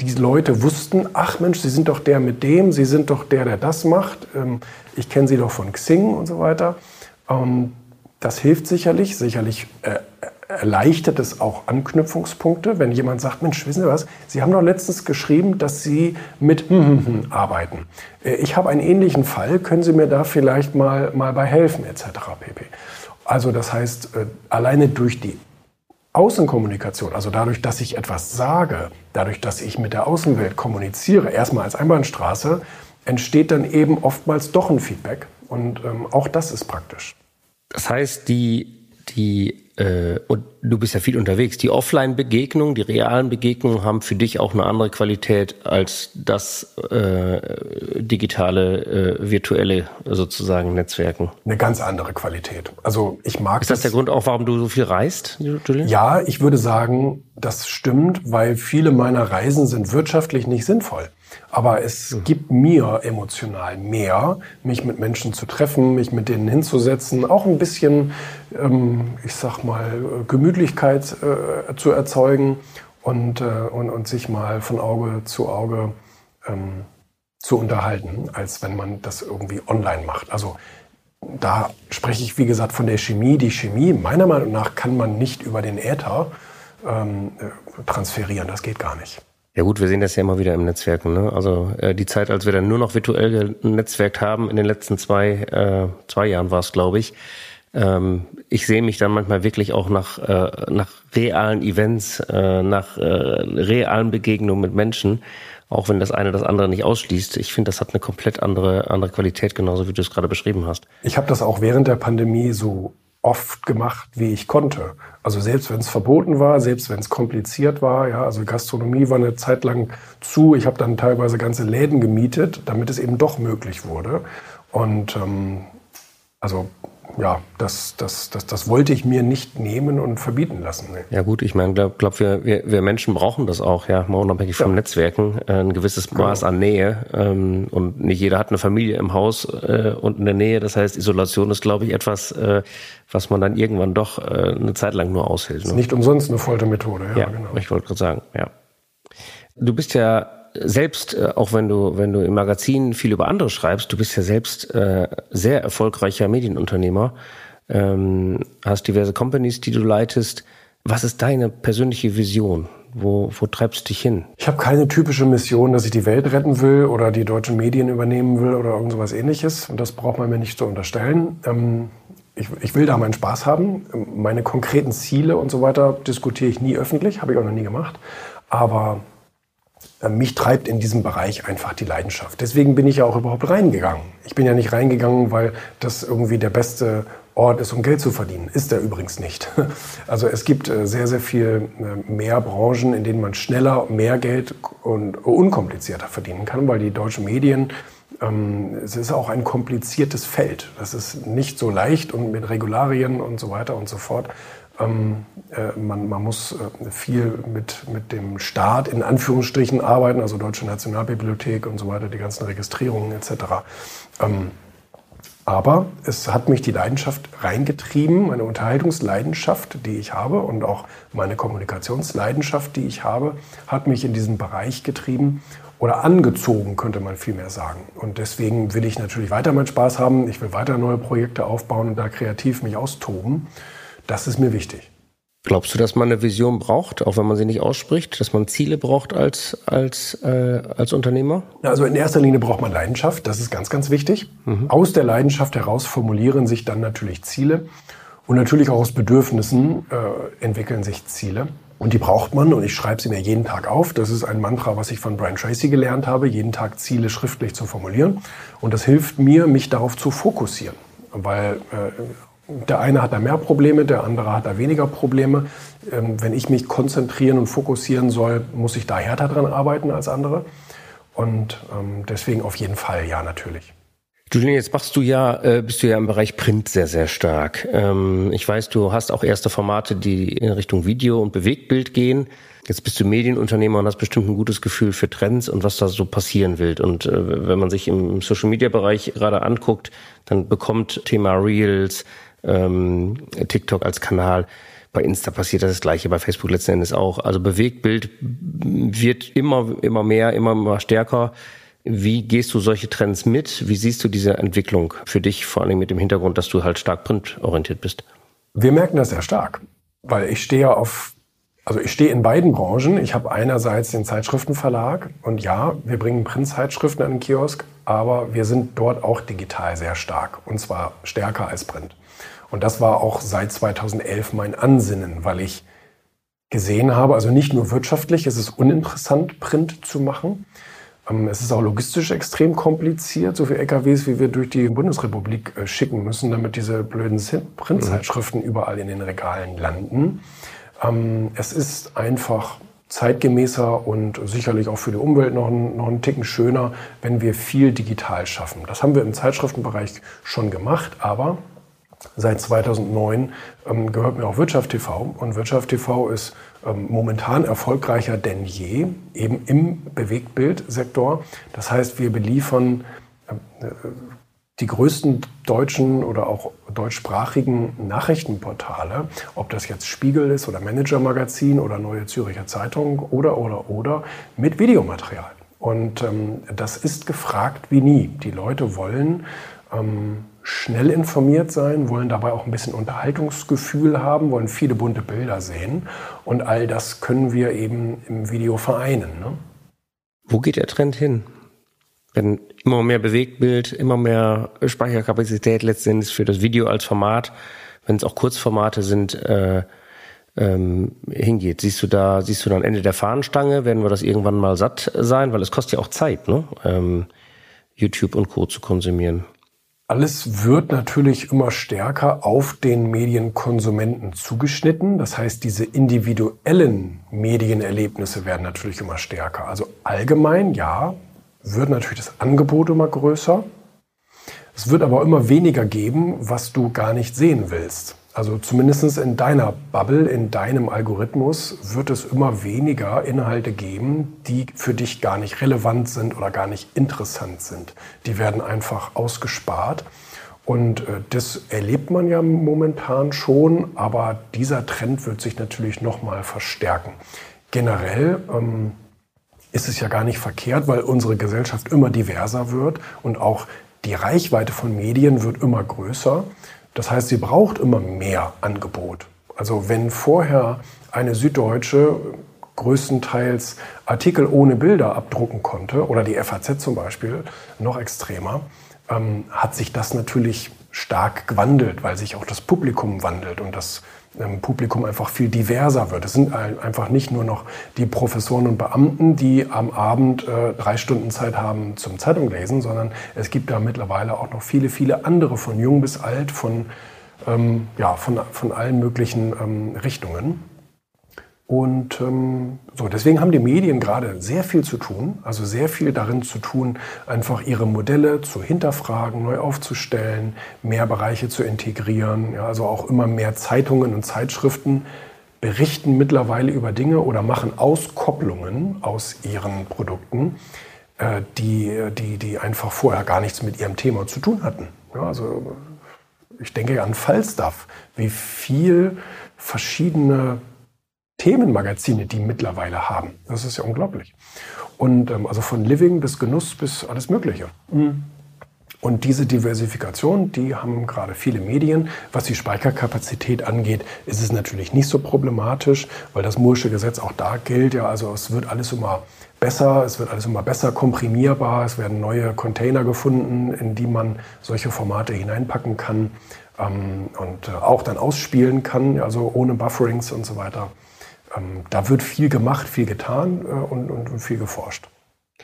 Die Leute wussten, ach Mensch, Sie sind doch der mit dem, Sie sind doch der, der das macht. Ähm, ich kenne Sie doch von Xing und so weiter. Ähm, das hilft sicherlich. Sicherlich äh, erleichtert es auch Anknüpfungspunkte, wenn jemand sagt, Mensch, wissen Sie was, Sie haben doch letztens geschrieben, dass Sie mit hm, hm, hm arbeiten. Äh, ich habe einen ähnlichen Fall, können Sie mir da vielleicht mal, mal bei helfen, etc. pp. Also das heißt, äh, alleine durch die Außenkommunikation, also dadurch, dass ich etwas sage, dadurch, dass ich mit der Außenwelt kommuniziere, erstmal als Einbahnstraße, entsteht dann eben oftmals doch ein Feedback. Und ähm, auch das ist praktisch. Das heißt, die, die äh, und du bist ja viel unterwegs. Die Offline-Begegnungen, die realen Begegnungen haben für dich auch eine andere Qualität als das äh, digitale, äh, virtuelle sozusagen Netzwerken. Eine ganz andere Qualität. Also ich mag. Ist das, das der Grund auch, warum du so viel reist, Julian? Ja, ich würde sagen, das stimmt, weil viele meiner Reisen sind wirtschaftlich nicht sinnvoll. Aber es mhm. gibt mir emotional mehr, mich mit Menschen zu treffen, mich mit denen hinzusetzen, auch ein bisschen, ähm, ich sag mal, Gemütlichkeit äh, zu erzeugen und, äh, und, und sich mal von Auge zu Auge ähm, zu unterhalten, als wenn man das irgendwie online macht. Also da spreche ich, wie gesagt, von der Chemie. Die Chemie, meiner Meinung nach, kann man nicht über den Äther ähm, äh, transferieren. Das geht gar nicht. Ja gut, wir sehen das ja immer wieder im Netzwerken. Ne? Also äh, die Zeit, als wir dann nur noch virtuell genetzwerkt haben, in den letzten zwei, äh, zwei Jahren war es, glaube ich. Ähm, ich sehe mich dann manchmal wirklich auch nach, äh, nach realen Events, äh, nach äh, realen Begegnungen mit Menschen, auch wenn das eine das andere nicht ausschließt. Ich finde, das hat eine komplett andere, andere Qualität, genauso wie du es gerade beschrieben hast. Ich habe das auch während der Pandemie so oft gemacht, wie ich konnte. Also selbst wenn es verboten war, selbst wenn es kompliziert war, ja, also Gastronomie war eine Zeit lang zu. Ich habe dann teilweise ganze Läden gemietet, damit es eben doch möglich wurde. Und ähm, also ja, das, das, das, das wollte ich mir nicht nehmen und verbieten lassen. Nee. Ja gut, ich meine, glaube glaub, wir, wir, wir Menschen brauchen das auch, ja, mal unabhängig vom ja. Netzwerken, äh, ein gewisses genau. Maß genau. an Nähe. Ähm, und nicht jeder hat eine Familie im Haus äh, und in der Nähe. Das heißt, Isolation ist, glaube ich, etwas, äh, was man dann irgendwann doch äh, eine Zeit lang nur aushält. Ne? Ist nicht umsonst eine Foltermethode, ja, ja genau. Ich wollte gerade sagen, ja. Du bist ja selbst, äh, auch wenn du, wenn du im Magazin viel über andere schreibst, du bist ja selbst äh, sehr erfolgreicher Medienunternehmer, ähm, hast diverse Companies, die du leitest. Was ist deine persönliche Vision? Wo, wo treibst du dich hin? Ich habe keine typische Mission, dass ich die Welt retten will oder die deutschen Medien übernehmen will oder irgend sowas ähnliches. Und das braucht man mir nicht zu unterstellen. Ähm, ich, ich will da meinen Spaß haben. Meine konkreten Ziele und so weiter diskutiere ich nie öffentlich, habe ich auch noch nie gemacht. Aber mich treibt in diesem Bereich einfach die Leidenschaft. Deswegen bin ich ja auch überhaupt reingegangen. Ich bin ja nicht reingegangen, weil das irgendwie der beste Ort ist, um Geld zu verdienen. Ist er übrigens nicht. (laughs) Also es gibt äh, sehr, sehr viel äh, mehr Branchen, in denen man schneller mehr Geld und unkomplizierter verdienen kann, weil die deutschen Medien ähm, es ist auch ein kompliziertes Feld. Das ist nicht so leicht und mit Regularien und so weiter und so fort. Ähm, äh, man, man, muss äh, viel mit, mit dem Staat in Anführungsstrichen arbeiten, also Deutsche Nationalbibliothek und so weiter, die ganzen Registrierungen etc. Ähm, aber es hat mich die Leidenschaft reingetrieben, meine Unterhaltungsleidenschaft, die ich habe und auch meine Kommunikationsleidenschaft, die ich habe, hat mich in diesen Bereich getrieben. oder angezogen, könnte man vielmehr sagen. Und deswegen will ich natürlich weiter meinen Spaß haben. Ich will weiter neue Projekte aufbauen und da kreativ mich austoben. Das ist mir wichtig. Glaubst du, dass man eine Vision braucht, auch wenn man sie nicht ausspricht, dass man Ziele braucht als, als, äh, als Unternehmer? Also in erster Linie braucht man Leidenschaft, das ist ganz, ganz wichtig. Mhm. Aus der Leidenschaft heraus formulieren sich dann natürlich Ziele und natürlich auch aus Bedürfnissen äh, entwickeln sich Ziele. Und die braucht man und ich schreibe sie mir jeden Tag auf. Das ist ein Mantra, was ich von Brian Tracy gelernt habe, jeden Tag Ziele schriftlich zu formulieren. Und das hilft mir, mich darauf zu fokussieren. Weil äh, der eine hat da mehr Probleme, der andere hat da weniger Probleme. Ähm, wenn ich mich konzentrieren und fokussieren soll, muss ich da härter dran arbeiten als andere. Und ähm, deswegen auf jeden Fall ja, natürlich. Julian, jetzt machst du ja, äh, bist du ja im Bereich Print sehr, sehr stark. Ähm, ich weiß, du hast auch erste Formate, die in Richtung Video und Bewegtbild gehen. Jetzt bist du Medienunternehmer und hast bestimmt ein gutes Gefühl für Trends und was da so passieren will. Und äh, wenn man sich im Social Media Bereich gerade anguckt, dann bekommt Thema Reels, ähm, TikTok als Kanal. Bei Insta passiert das, Gleiche, bei Facebook letzten Endes auch. Also Bewegtbild wird immer, immer mehr, immer, immer stärker. Wie gehst du solche Trends mit? Wie siehst du diese Entwicklung für dich, vor allem mit dem Hintergrund, dass du halt stark printorientiert bist? Wir merken das sehr stark, weil ich stehe auf, also ich stehe in beiden Branchen. Ich habe einerseits den Zeitschriftenverlag und ja, wir bringen Printzeitschriften an den Kiosk, aber wir sind dort auch digital sehr stark und zwar stärker als Print. Und das war auch seit 2011 mein Ansinnen, weil ich gesehen habe, also nicht nur wirtschaftlich, es ist uninteressant, Print zu machen. Ähm, es ist auch logistisch extrem kompliziert, so viele LKWs, wie wir durch die Bundesrepublik äh, schicken müssen, damit diese blöden Printzeitschriften überall in den Regalen landen. Ähm, es ist einfach zeitgemäßer und sicherlich auch für die Umwelt noch, ein, noch einen Ticken schöner, wenn wir viel digital schaffen. Das haben wir im Zeitschriftenbereich schon gemacht, aber Seit 2009 ähm, gehört mir auch Wirtschaft TV und Wirtschaft TV ist ähm, momentan erfolgreicher denn je, eben im Bewegtbildsektor. Das heißt, wir beliefern äh, die größten deutschen oder auch deutschsprachigen Nachrichtenportale, ob das jetzt Spiegel ist oder Manager Magazin oder Neue Züricher Zeitung oder oder oder mit Videomaterial. Und ähm, das ist gefragt wie nie. Die Leute wollen ähm, schnell informiert sein, wollen dabei auch ein bisschen Unterhaltungsgefühl haben, wollen viele bunte Bilder sehen. Und all das können wir eben im Video vereinen. Ne? Wo geht der Trend hin? Wenn immer mehr Bewegtbild, immer mehr Speicherkapazität letztendlich für das Video als Format, wenn es auch Kurzformate sind, äh, ähm, hingeht. Siehst du da, siehst du dann Ende der Fahnenstange? Werden wir das irgendwann mal satt sein? Weil es kostet ja auch Zeit, ne? Ähm, YouTube und Co. zu konsumieren. Alles wird natürlich immer stärker auf den Medienkonsumenten zugeschnitten. Das heißt, diese individuellen Medienerlebnisse werden natürlich immer stärker. Also allgemein, ja, wird natürlich das Angebot immer größer. Es wird aber immer weniger geben, was du gar nicht sehen willst. Also zumindest in deiner Bubble, in deinem Algorithmus wird es immer weniger Inhalte geben, die für dich gar nicht relevant sind oder gar nicht interessant sind. Die werden einfach ausgespart. Und äh, das erlebt man ja momentan schon, aber dieser Trend wird sich natürlich nochmal verstärken. Generell ähm, ist es ja gar nicht verkehrt, weil unsere Gesellschaft immer diverser wird und auch die Reichweite von Medien wird immer größer. Das heißt, sie braucht immer mehr Angebot. Also wenn vorher eine Süddeutsche größtenteils Artikel ohne Bilder abdrucken konnte, oder die FAZ zum Beispiel, noch extremer, ähm, hat sich das natürlich stark gewandelt, weil sich auch das Publikum wandelt und das Publikum einfach viel diverser wird. Es sind einfach nicht nur noch die Professoren und Beamten, die am Abend äh, drei Stunden Zeit haben zum Zeitung lesen, sondern es gibt da mittlerweile auch noch viele, viele andere, von jung bis alt, von, ähm, ja, von, von allen möglichen ähm, Richtungen. Und ähm, so, deswegen haben die Medien gerade sehr viel zu tun, also sehr viel darin zu tun, einfach ihre Modelle zu hinterfragen, neu aufzustellen, mehr Bereiche zu integrieren. Ja, also auch immer mehr Zeitungen und Zeitschriften berichten mittlerweile über Dinge oder machen Auskopplungen aus ihren Produkten, äh, die, die, die einfach vorher gar nichts mit ihrem Thema zu tun hatten. Ja, also ich denke an Falstaff, wie viel verschiedene Themenmagazine die mittlerweile haben. Das ist ja unglaublich. Und ähm, also von Living bis Genuss bis alles Mögliche. Mhm. Und diese Diversifikation, die haben gerade viele Medien. Was die Speicherkapazität angeht, ist es natürlich nicht so problematisch, weil das Moore'sche Gesetz auch da gilt. Ja, also es wird alles immer besser, es wird alles immer besser komprimierbar, es werden neue Container gefunden, in die man solche Formate hineinpacken kann ähm, und äh, auch dann ausspielen kann, also ohne Bufferings und so weiter. Ähm, da wird viel gemacht, viel getan äh, und, und viel geforscht.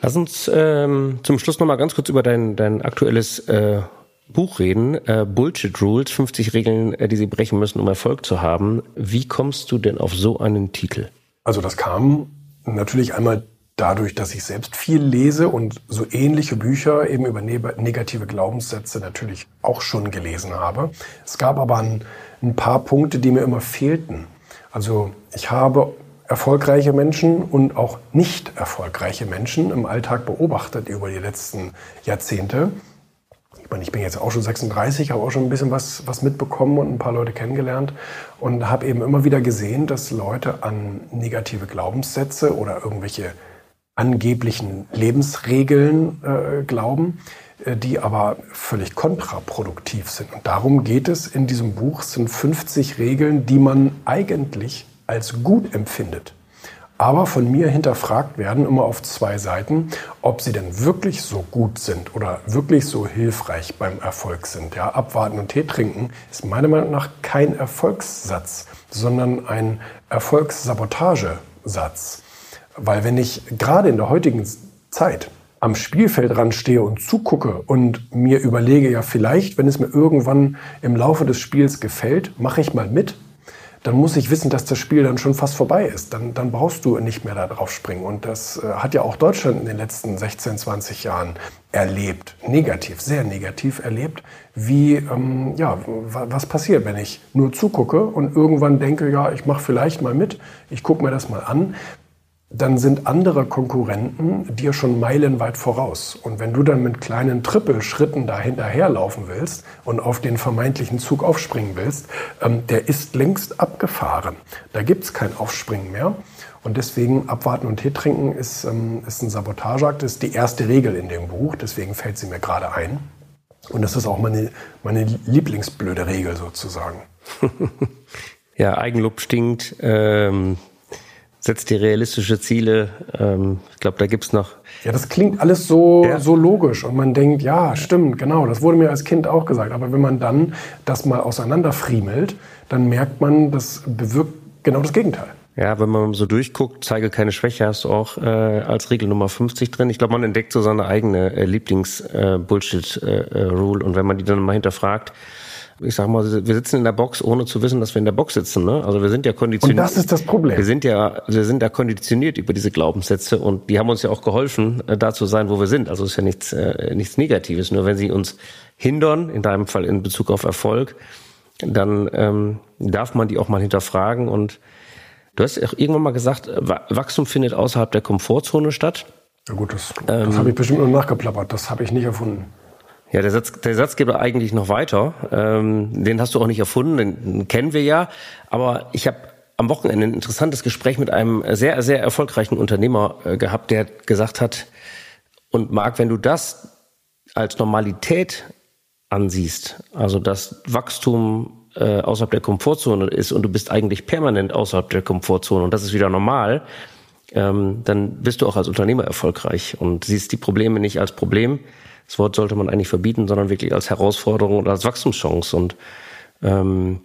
Lass uns ähm, zum Schluss noch mal ganz kurz über dein, dein aktuelles äh, Buch reden. Äh, Bullshit Rules, 50 Regeln, äh, die Sie brechen müssen, um Erfolg zu haben. Wie kommst du denn auf so einen Titel? Also das kam natürlich einmal dadurch, dass ich selbst viel lese und so ähnliche Bücher eben über negative Glaubenssätze natürlich auch schon gelesen habe. Es gab aber ein, ein paar Punkte, die mir immer fehlten. Also ich habe erfolgreiche Menschen und auch nicht erfolgreiche Menschen im Alltag beobachtet über die letzten Jahrzehnte. Ich meine, ich bin jetzt auch schon 36, habe auch schon ein bisschen was, was mitbekommen und ein paar Leute kennengelernt und habe eben immer wieder gesehen, dass Leute an negative Glaubenssätze oder irgendwelche angeblichen Lebensregeln äh, glauben, die aber völlig kontraproduktiv sind. Und darum geht es in diesem Buch, es sind 50 Regeln, die man eigentlich als gut empfindet, aber von mir hinterfragt werden, immer auf zwei Seiten, ob sie denn wirklich so gut sind oder wirklich so hilfreich beim Erfolg sind. Ja, abwarten und Tee trinken ist meiner Meinung nach kein Erfolgssatz, sondern ein Erfolgssabotagesatz. Weil wenn ich gerade in der heutigen Zeit am Spielfeldrand stehe und zugucke und mir überlege, ja vielleicht, wenn es mir irgendwann im Laufe des Spiels gefällt, mache ich mal mit, dann muss ich wissen, dass das Spiel dann schon fast vorbei ist. Dann, dann brauchst du nicht mehr da drauf springen. Und das äh, hat ja auch Deutschland in den letzten 16, 20 Jahren erlebt. Negativ, sehr negativ erlebt. Wie, ähm, ja, was passiert, wenn ich nur zugucke und irgendwann denke, ja, ich mache vielleicht mal mit, ich gucke mir das mal an dann sind andere Konkurrenten dir schon meilenweit voraus. Und wenn du dann mit kleinen Trippelschritten da hinterherlaufen willst und auf den vermeintlichen Zug aufspringen willst, ähm, der ist längst abgefahren. Da gibt's kein Aufspringen mehr. Und deswegen abwarten und Tee trinken ist, ähm, ist ein Sabotageakt, ist die erste Regel in dem Buch. Deswegen fällt sie mir gerade ein. Und das ist auch meine, meine Lieblingsblöde Regel sozusagen. (laughs) ja, Eigenlob stinkt. Ähm setzt dir realistische Ziele. Ähm, ich glaube, da gibt's noch. Ja, das klingt alles so, ja. so logisch und man denkt, ja, stimmt, genau, das wurde mir als Kind auch gesagt. Aber wenn man dann das mal auseinanderfriemelt, dann merkt man, das bewirkt genau das Gegenteil. Ja, wenn man so durchguckt, zeige keine Schwäche, hast du auch äh, als Regel Nummer 50 drin. Ich glaube, man entdeckt so seine eigene äh, Lieblings-Bullshit-Rule. Äh, äh, und wenn man die dann mal hinterfragt, ich sag mal, wir sitzen in der Box, ohne zu wissen, dass wir in der Box sitzen. Ne? Also wir sind ja konditioniert. Und das ist das Problem. Wir sind ja, wir sind ja konditioniert über diese Glaubenssätze und die haben uns ja auch geholfen, äh, da zu sein, wo wir sind. Also ist ja nichts, äh, nichts Negatives. Nur wenn sie uns hindern, in deinem Fall in Bezug auf Erfolg, dann ähm, darf man die auch mal hinterfragen. Und du hast auch irgendwann mal gesagt, Wachstum findet außerhalb der Komfortzone statt. Ja gut, das, das ähm, habe ich bestimmt nur nachgeplappert. Das habe ich nicht erfunden. Ja, der Satz, der Satz geht eigentlich noch weiter. Ähm, den hast du auch nicht erfunden, den kennen wir ja. Aber ich habe am Wochenende ein interessantes Gespräch mit einem sehr, sehr erfolgreichen Unternehmer äh, gehabt, der gesagt hat, und Marc, wenn du das als Normalität ansiehst, also dass Wachstum äh, außerhalb der Komfortzone ist und du bist eigentlich permanent außerhalb der Komfortzone und das ist wieder normal, ähm, dann bist du auch als Unternehmer erfolgreich und siehst die Probleme nicht als Problem, das Wort sollte man eigentlich verbieten, sondern wirklich als Herausforderung oder als Wachstumschance. Und ähm,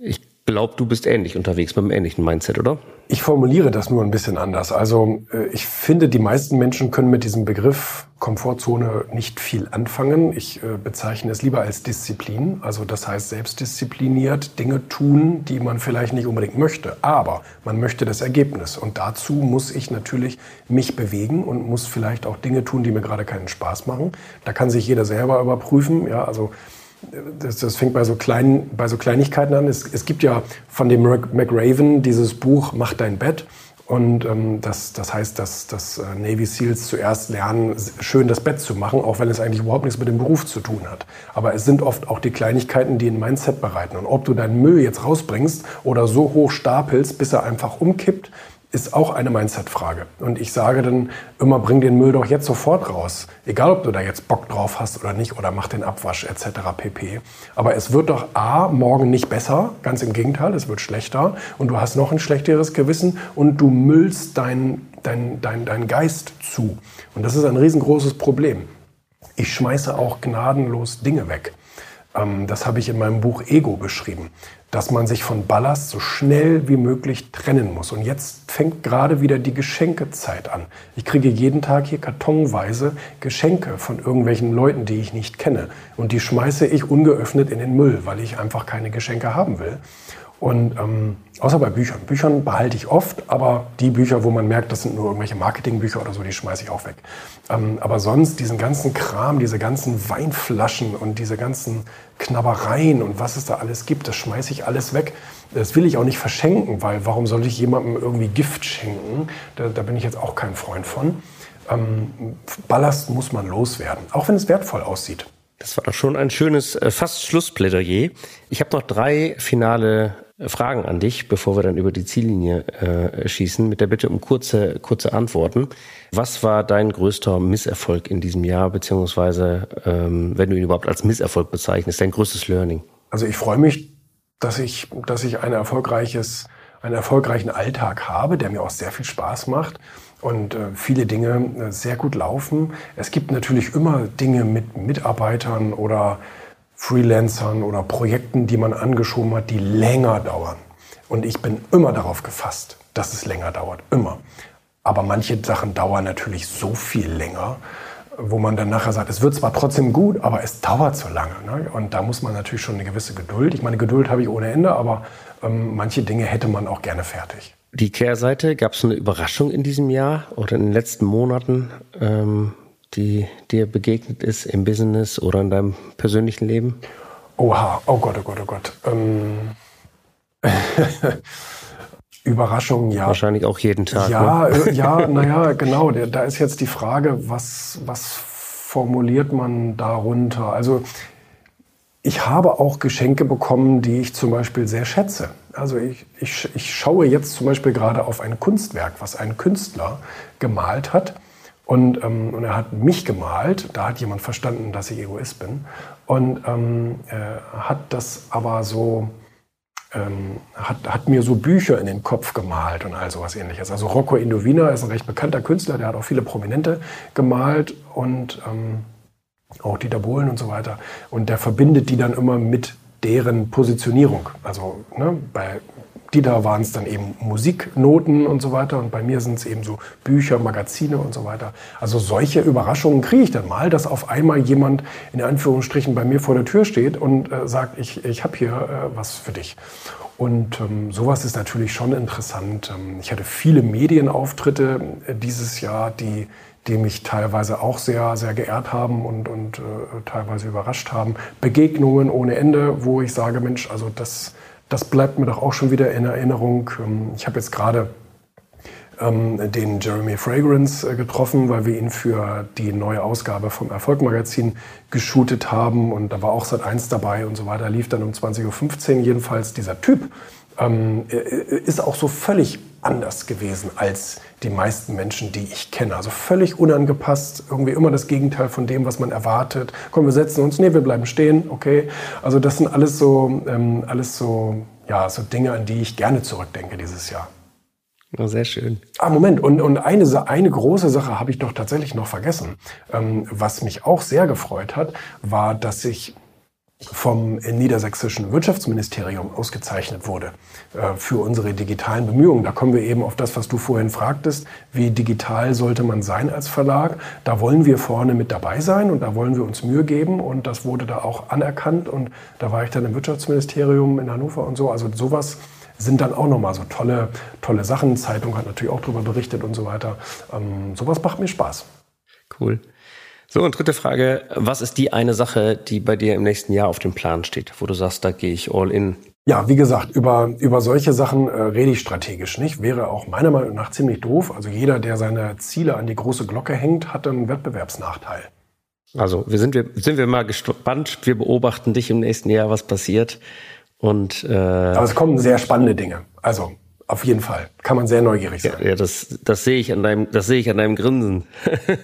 ich glaube, du bist ähnlich unterwegs mit einem ähnlichen Mindset, oder? Ich formuliere das nur ein bisschen anders. Also äh, ich finde, die meisten Menschen können mit diesem Begriff Komfortzone nicht viel anfangen. Ich äh, bezeichne es lieber als Disziplin. Also das heißt selbstdiszipliniert Dinge tun, die man vielleicht nicht unbedingt möchte. Aber man möchte das Ergebnis. Und dazu muss ich natürlich mich bewegen und muss vielleicht auch Dinge tun, die mir gerade keinen Spaß machen. Da kann sich jeder selber überprüfen. Ja, also das, das fängt bei so, kleinen, bei so Kleinigkeiten an. Es, es gibt ja von dem McRaven dieses Buch Mach dein Bett. Und ähm, das, das heißt, dass, dass äh, Navy SEALs zuerst lernen, schön das Bett zu machen, auch wenn es eigentlich überhaupt nichts mit dem Beruf zu tun hat. Aber es sind oft auch die Kleinigkeiten, die ein Mindset bereiten. Und ob du deinen Müll jetzt rausbringst oder so hoch stapelst, bis er einfach umkippt, ist auch eine Mindset-Frage. Und ich sage dann immer, bring den Müll doch jetzt sofort raus. Egal, ob du da jetzt Bock drauf hast oder nicht oder mach den Abwasch etc. pp. Aber es wird doch A, morgen nicht besser, ganz im Gegenteil, es wird schlechter und du hast noch ein schlechteres Gewissen und du müllst deinen dein, dein, dein Geist zu. Und das ist ein riesengroßes Problem. Ich schmeiße auch gnadenlos Dinge weg. Ähm, das habe ich in meinem Buch Ego beschrieben dass man sich von Ballast so schnell wie möglich trennen muss. Und jetzt fängt gerade wieder die Geschenkezeit an. Ich kriege jeden Tag hier kartonweise Geschenke von irgendwelchen Leuten, die ich nicht kenne. Und die schmeiße ich ungeöffnet in den Müll, weil ich einfach keine Geschenke haben will. Und ähm, außer bei Büchern. Büchern behalte ich oft, aber die Bücher, wo man merkt, das sind nur irgendwelche Marketingbücher oder so, die schmeiße ich auch weg. Ähm, aber sonst diesen ganzen Kram, diese ganzen Weinflaschen und diese ganzen Knabbereien und was es da alles gibt, das schmeiße ich alles weg. Das will ich auch nicht verschenken, weil warum soll ich jemandem irgendwie Gift schenken? Da, da bin ich jetzt auch kein Freund von. Ähm, Ballast muss man loswerden, auch wenn es wertvoll aussieht. Das war doch schon ein schönes, äh, fast Schlussplädoyer. Ich habe noch drei finale Fragen an dich, bevor wir dann über die Ziellinie äh, schießen, mit der Bitte um kurze, kurze Antworten. Was war dein größter Misserfolg in diesem Jahr, beziehungsweise ähm, wenn du ihn überhaupt als Misserfolg bezeichnest, dein größtes Learning? Also ich freue mich, dass ich, dass ich ein erfolgreiches, einen erfolgreichen Alltag habe, der mir auch sehr viel Spaß macht und äh, viele Dinge äh, sehr gut laufen. Es gibt natürlich immer Dinge mit Mitarbeitern oder Freelancern oder Projekten, die man angeschoben hat, die länger dauern. Und ich bin immer darauf gefasst, dass es länger dauert. Immer. Aber manche Sachen dauern natürlich so viel länger, wo man dann nachher sagt, es wird zwar trotzdem gut, aber es dauert so lange. Ne? Und da muss man natürlich schon eine gewisse Geduld. Ich meine, Geduld habe ich ohne Ende, aber ähm, manche Dinge hätte man auch gerne fertig. Die Kehrseite, gab es eine Überraschung in diesem Jahr oder in den letzten Monaten, ähm, die dir begegnet ist im Business oder in deinem persönlichen Leben? Oha, oh Gott, oh Gott, oh Gott. Ähm (laughs) Überraschung, ja. Wahrscheinlich auch jeden Tag. Ja, ne? Äh, ja, (laughs) naja, genau. Da ist jetzt die Frage, was, was formuliert man darunter? Also ich habe auch Geschenke bekommen, die ich zum Beispiel sehr schätze. Also ich, ich, ich schaue jetzt zum Beispiel gerade auf ein Kunstwerk, was ein Künstler gemalt hat. Und, ähm, und er hat mich gemalt, da hat jemand verstanden, dass ich Egoist bin. Und ähm, äh, hat das aber so, ähm, hat, hat mir so Bücher in den Kopf gemalt und all sowas ähnliches. Also Rocco Indovina ist ein recht bekannter Künstler, der hat auch viele Prominente gemalt und ähm, auch Dieter Bohlen und so weiter. Und der verbindet die dann immer mit deren Positionierung. Also ne, bei die da waren es dann eben Musiknoten und so weiter und bei mir sind es eben so Bücher, Magazine und so weiter. Also solche Überraschungen kriege ich dann mal, dass auf einmal jemand in Anführungsstrichen bei mir vor der Tür steht und äh, sagt, ich, ich habe hier äh, was für dich. Und ähm, sowas ist natürlich schon interessant. Ähm, ich hatte viele Medienauftritte äh, dieses Jahr, die die mich teilweise auch sehr, sehr geehrt haben und, und äh, teilweise überrascht haben. Begegnungen ohne Ende, wo ich sage, Mensch, also das, das bleibt mir doch auch schon wieder in Erinnerung. Ähm, ich habe jetzt gerade ähm, den Jeremy Fragrance äh, getroffen, weil wir ihn für die neue Ausgabe vom Erfolg-Magazin geshootet haben und da war auch seit eins dabei und so weiter. Lief dann um 20.15 Uhr jedenfalls. Dieser Typ ähm, ist auch so völlig anders gewesen als die meisten Menschen, die ich kenne. Also völlig unangepasst, irgendwie immer das Gegenteil von dem, was man erwartet. Komm, wir setzen uns, nee, wir bleiben stehen, okay. Also das sind alles so, ähm, alles so, ja, so Dinge, an die ich gerne zurückdenke dieses Jahr. Oh, sehr schön. Ah, Moment. Und, und eine, eine große Sache habe ich doch tatsächlich noch vergessen. Ähm, was mich auch sehr gefreut hat, war, dass ich vom niedersächsischen Wirtschaftsministerium ausgezeichnet wurde äh, für unsere digitalen Bemühungen. Da kommen wir eben auf das, was du vorhin fragtest, wie digital sollte man sein als Verlag. Da wollen wir vorne mit dabei sein und da wollen wir uns Mühe geben und das wurde da auch anerkannt und da war ich dann im Wirtschaftsministerium in Hannover und so. Also sowas sind dann auch nochmal so tolle, tolle Sachen. Zeitung hat natürlich auch darüber berichtet und so weiter. Ähm, sowas macht mir Spaß. Cool. So, und dritte Frage. Was ist die eine Sache, die bei dir im nächsten Jahr auf dem Plan steht, wo du sagst, da gehe ich all in? Ja, wie gesagt, über, über solche Sachen äh, rede ich strategisch nicht. Wäre auch meiner Meinung nach ziemlich doof. Also jeder, der seine Ziele an die große Glocke hängt, hat einen Wettbewerbsnachteil. Also wir sind, wir, sind wir mal gespannt. Wir beobachten dich im nächsten Jahr, was passiert. Und, äh, Aber es kommen sehr spannende Dinge. Also auf jeden Fall. Kann man sehr neugierig sein. Ja, ja das, das sehe ich an deinem, das sehe ich an deinem Grinsen.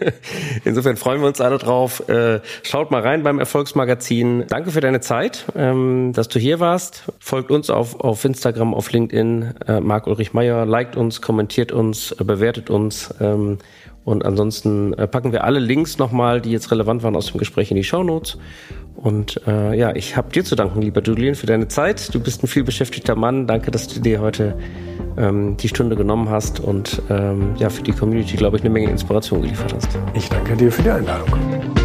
(laughs) Insofern freuen wir uns alle drauf. Äh, schaut mal rein beim Erfolgsmagazin. Danke für deine Zeit, ähm, dass du hier warst. Folgt uns auf, auf Instagram, auf LinkedIn. Äh, Marc Ulrich Meyer, liked uns, kommentiert uns, äh, bewertet uns. Ähm, und ansonsten packen wir alle Links nochmal, die jetzt relevant waren aus dem Gespräch in die Show Notes. Und äh, ja, ich habe dir zu danken, lieber Julian, für deine Zeit. Du bist ein viel beschäftigter Mann. Danke, dass du dir heute ähm, die Stunde genommen hast und ähm, ja, für die Community, glaube ich, eine Menge Inspiration geliefert hast. Ich danke dir für die Einladung.